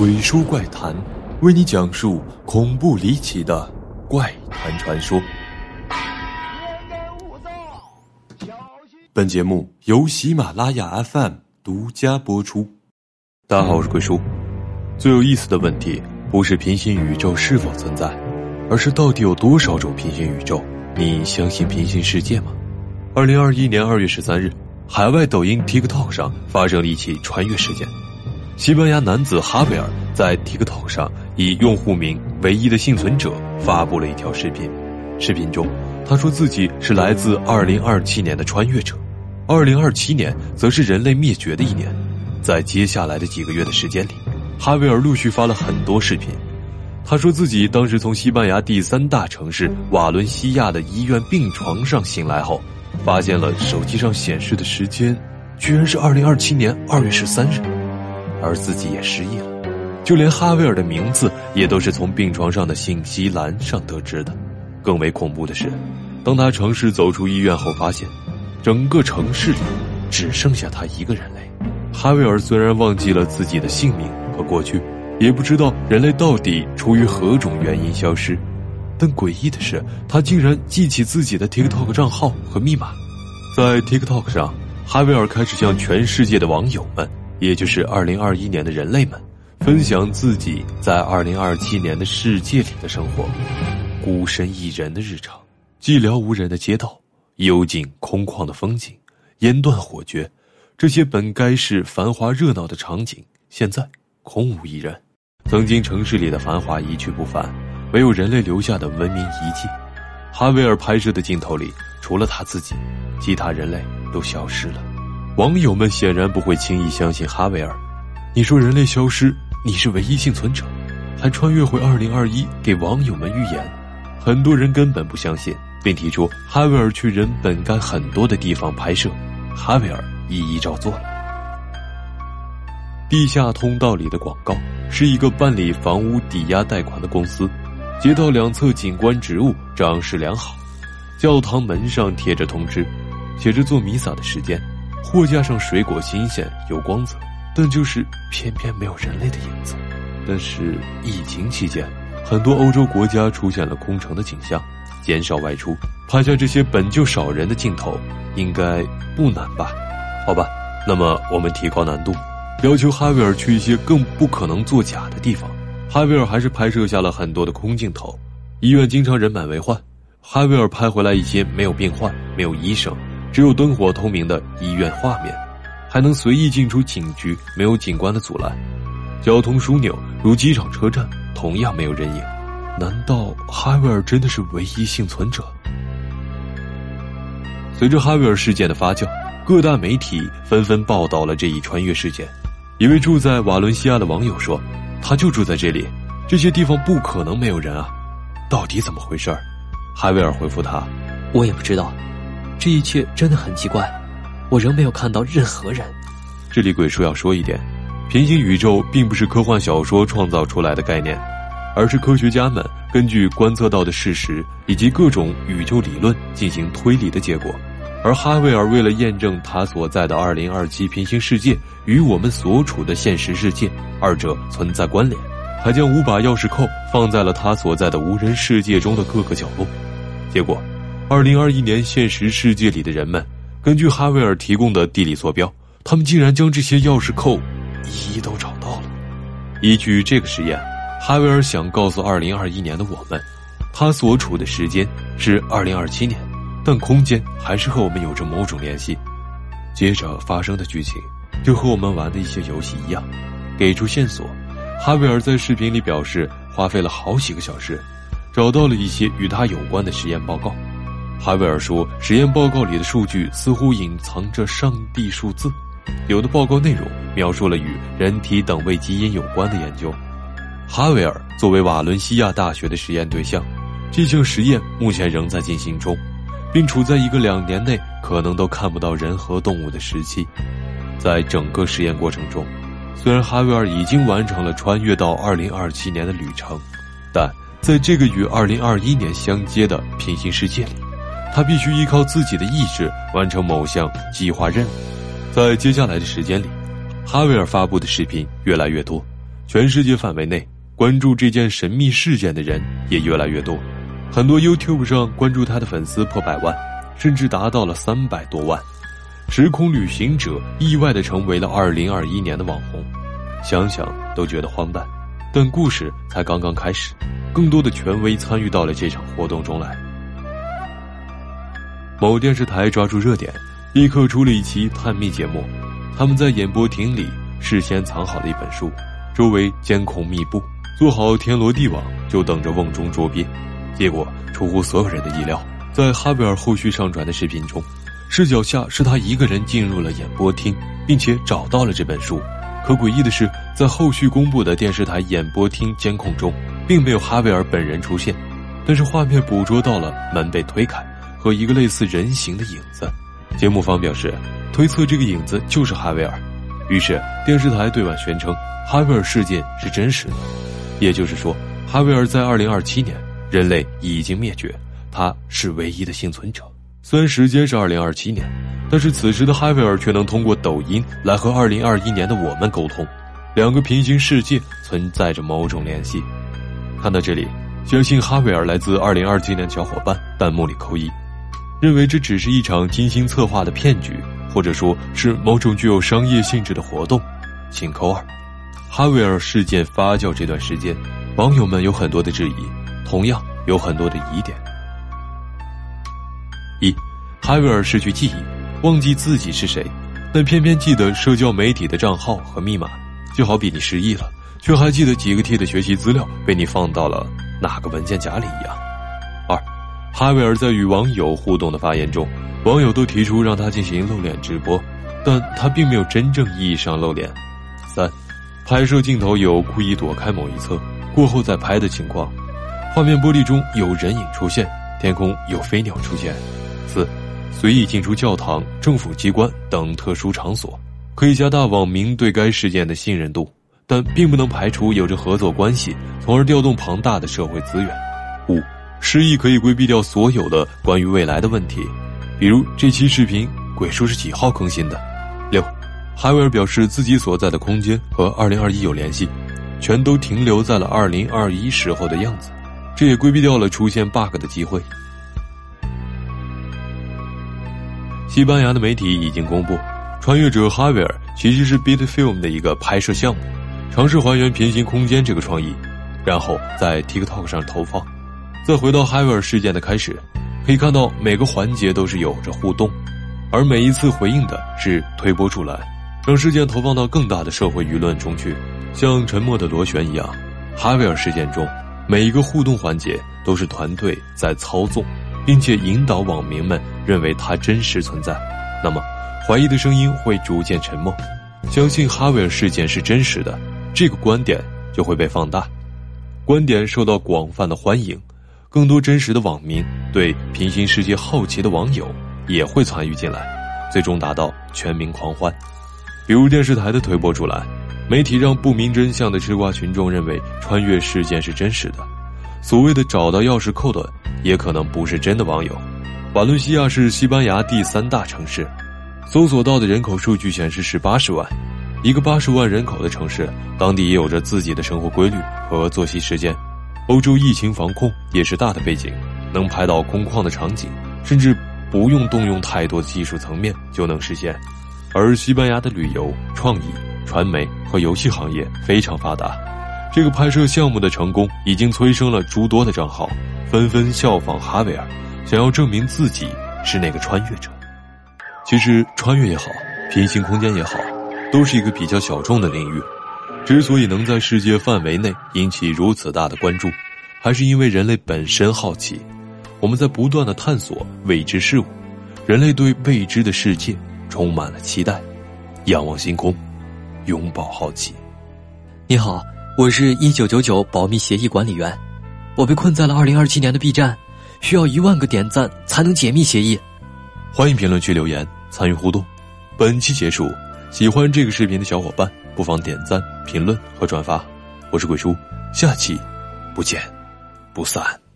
鬼叔怪谈，为你讲述恐怖离奇的怪谈传说。本节目由喜马拉雅 FM 独家播出。大家好，我是鬼叔。最有意思的问题不是平行宇宙是否存在，而是到底有多少种平行宇宙？你相信平行世界吗？二零二一年二月十三日，海外抖音 TikTok 上发生了一起穿越事件。西班牙男子哈维尔在 TikTok 上以用户名“唯一的幸存者”发布了一条视频。视频中，他说自己是来自2027年的穿越者，2027年则是人类灭绝的一年。在接下来的几个月的时间里，哈维尔陆续发了很多视频。他说自己当时从西班牙第三大城市瓦伦西亚的医院病床上醒来后，发现了手机上显示的时间，居然是2027年2月13日。而自己也失忆了，就连哈维尔的名字也都是从病床上的信息栏上得知的。更为恐怖的是，当他尝试走出医院后，发现整个城市里只剩下他一个人类。哈维尔虽然忘记了自己的姓名和过去，也不知道人类到底出于何种原因消失，但诡异的是，他竟然记起自己的 TikTok 账号和密码。在 TikTok 上，哈维尔开始向全世界的网友们。也就是二零二一年的人类们，分享自己在二零二七年的世界里的生活，孤身一人的日常，寂寥无人的街道，幽静空旷的风景，烟断火绝，这些本该是繁华热闹的场景，现在空无一人。曾经城市里的繁华一去不返，没有人类留下的文明遗迹。哈维尔拍摄的镜头里，除了他自己，其他人类都消失了。网友们显然不会轻易相信哈维尔。你说人类消失，你是唯一幸存者，还穿越回二零二一给网友们预言。很多人根本不相信，并提出哈维尔去人本该很多的地方拍摄，哈维尔一一照做了。地下通道里的广告是一个办理房屋抵押贷款的公司，街道两侧景观植物长势良好，教堂门上贴着通知，写着做弥撒的时间。货架上水果新鲜有光泽，但就是偏偏没有人类的影子。但是疫情期间，很多欧洲国家出现了空城的景象，减少外出，拍下这些本就少人的镜头，应该不难吧？好吧，那么我们提高难度，要求哈维尔去一些更不可能作假的地方。哈维尔还是拍摄下了很多的空镜头，医院经常人满为患，哈维尔拍回来一些没有病患、没有医生。只有灯火通明的医院画面，还能随意进出警局，没有警官的阻拦。交通枢纽如机场、车站，同样没有人影。难道哈维尔真的是唯一幸存者？随着哈维尔事件的发酵，各大媒体纷纷报道了这一穿越事件。一位住在瓦伦西亚的网友说：“他就住在这里，这些地方不可能没有人啊！到底怎么回事？”哈维尔回复他：“我也不知道。”这一切真的很奇怪，我仍没有看到任何人。这里鬼叔要说一点，平行宇宙并不是科幻小说创造出来的概念，而是科学家们根据观测到的事实以及各种宇宙理论进行推理的结果。而哈维尔为了验证他所在的二零二七平行世界与我们所处的现实世界二者存在关联，还将五把钥匙扣放在了他所在的无人世界中的各个角落，结果。二零二一年现实世界里的人们，根据哈维尔提供的地理坐标，他们竟然将这些钥匙扣一一都找到了。依据这个实验，哈维尔想告诉二零二一年的我们，他所处的时间是二零二七年，但空间还是和我们有着某种联系。接着发生的剧情，就和我们玩的一些游戏一样，给出线索。哈维尔在视频里表示，花费了好几个小时，找到了一些与他有关的实验报告。哈维尔说，实验报告里的数据似乎隐藏着上帝数字，有的报告内容描述了与人体等位基因有关的研究。哈维尔作为瓦伦西亚大学的实验对象，这项实验目前仍在进行中，并处在一个两年内可能都看不到人和动物的时期。在整个实验过程中，虽然哈维尔已经完成了穿越到二零二七年的旅程，但在这个与二零二一年相接的平行世界里。他必须依靠自己的意志完成某项计划任务。在接下来的时间里，哈维尔发布的视频越来越多，全世界范围内关注这件神秘事件的人也越来越多。很多 YouTube 上关注他的粉丝破百万，甚至达到了三百多万。时空旅行者意外的成为了2021年的网红，想想都觉得荒诞。但故事才刚刚开始，更多的权威参与到了这场活动中来。某电视台抓住热点，立刻出了一期探秘节目。他们在演播厅里事先藏好了一本书，周围监控密布，做好天罗地网，就等着瓮中捉鳖。结果出乎所有人的意料，在哈维尔后续上传的视频中，视角下是他一个人进入了演播厅，并且找到了这本书。可诡异的是，在后续公布的电视台演播厅监控中，并没有哈维尔本人出现，但是画面捕捉到了门被推开。和一个类似人形的影子，节目方表示推测这个影子就是哈维尔，于是电视台对外宣称哈维尔事件是真实的，也就是说哈维尔在二零二七年人类已经灭绝，他是唯一的幸存者。虽然时间是二零二七年，但是此时的哈维尔却能通过抖音来和二零二一年的我们沟通，两个平行世界存在着某种联系。看到这里，相信哈维尔来自二零二七年小伙伴弹幕里扣一。认为这只是一场精心策划的骗局，或者说是某种具有商业性质的活动，请扣二。哈维尔事件发酵这段时间，网友们有很多的质疑，同样有很多的疑点。一，哈维尔失去记忆，忘记自己是谁，但偏偏记得社交媒体的账号和密码，就好比你失忆了，却还记得几个 T 的学习资料被你放到了哪个文件夹里一样。哈维尔在与网友互动的发言中，网友都提出让他进行露脸直播，但他并没有真正意义上露脸。三，拍摄镜头有故意躲开某一侧，过后再拍的情况。画面玻璃中有人影出现，天空有飞鸟出现。四，随意进出教堂、政府机关等特殊场所，可以加大网民对该事件的信任度，但并不能排除有着合作关系，从而调动庞大的社会资源。五。失忆可以规避掉所有的关于未来的问题，比如这期视频鬼叔是几号更新的？六，海维尔表示自己所在的空间和二零二一有联系，全都停留在了二零二一时候的样子，这也规避掉了出现 bug 的机会。西班牙的媒体已经公布，穿越者哈维尔其实是 BitFilm 的一个拍摄项目，尝试还原平行空间这个创意，然后在 TikTok 上投放。再回到海维尔事件的开始，可以看到每个环节都是有着互动，而每一次回应的是推波助澜，让事件投放到更大的社会舆论中去。像沉默的螺旋一样，海维尔事件中每一个互动环节都是团队在操纵，并且引导网民们认为它真实存在。那么，怀疑的声音会逐渐沉默，相信哈维尔事件是真实的，这个观点就会被放大，观点受到广泛的欢迎。更多真实的网民对平行世界好奇的网友也会参与进来，最终达到全民狂欢。比如电视台的推波助澜，媒体让不明真相的吃瓜群众认为穿越事件是真实的。所谓的找到钥匙扣的，也可能不是真的网友。瓦伦西亚是西班牙第三大城市，搜索到的人口数据显示是八十万。一个八十万人口的城市，当地也有着自己的生活规律和作息时间。欧洲疫情防控也是大的背景，能拍到空旷的场景，甚至不用动用太多的技术层面就能实现。而西班牙的旅游、创意、传媒和游戏行业非常发达，这个拍摄项目的成功已经催生了诸多的账号，纷纷效仿哈维尔，想要证明自己是那个穿越者。其实穿越也好，平行空间也好，都是一个比较小众的领域。之所以能在世界范围内引起如此大的关注，还是因为人类本身好奇。我们在不断的探索未知事物，人类对未知的世界充满了期待。仰望星空，拥抱好奇。你好，我是一九九九保密协议管理员，我被困在了二零二七年的 B 站，需要一万个点赞才能解密协议。欢迎评论区留言参与互动。本期结束，喜欢这个视频的小伙伴。不妨点赞、评论和转发，我是鬼叔，下期不见不散。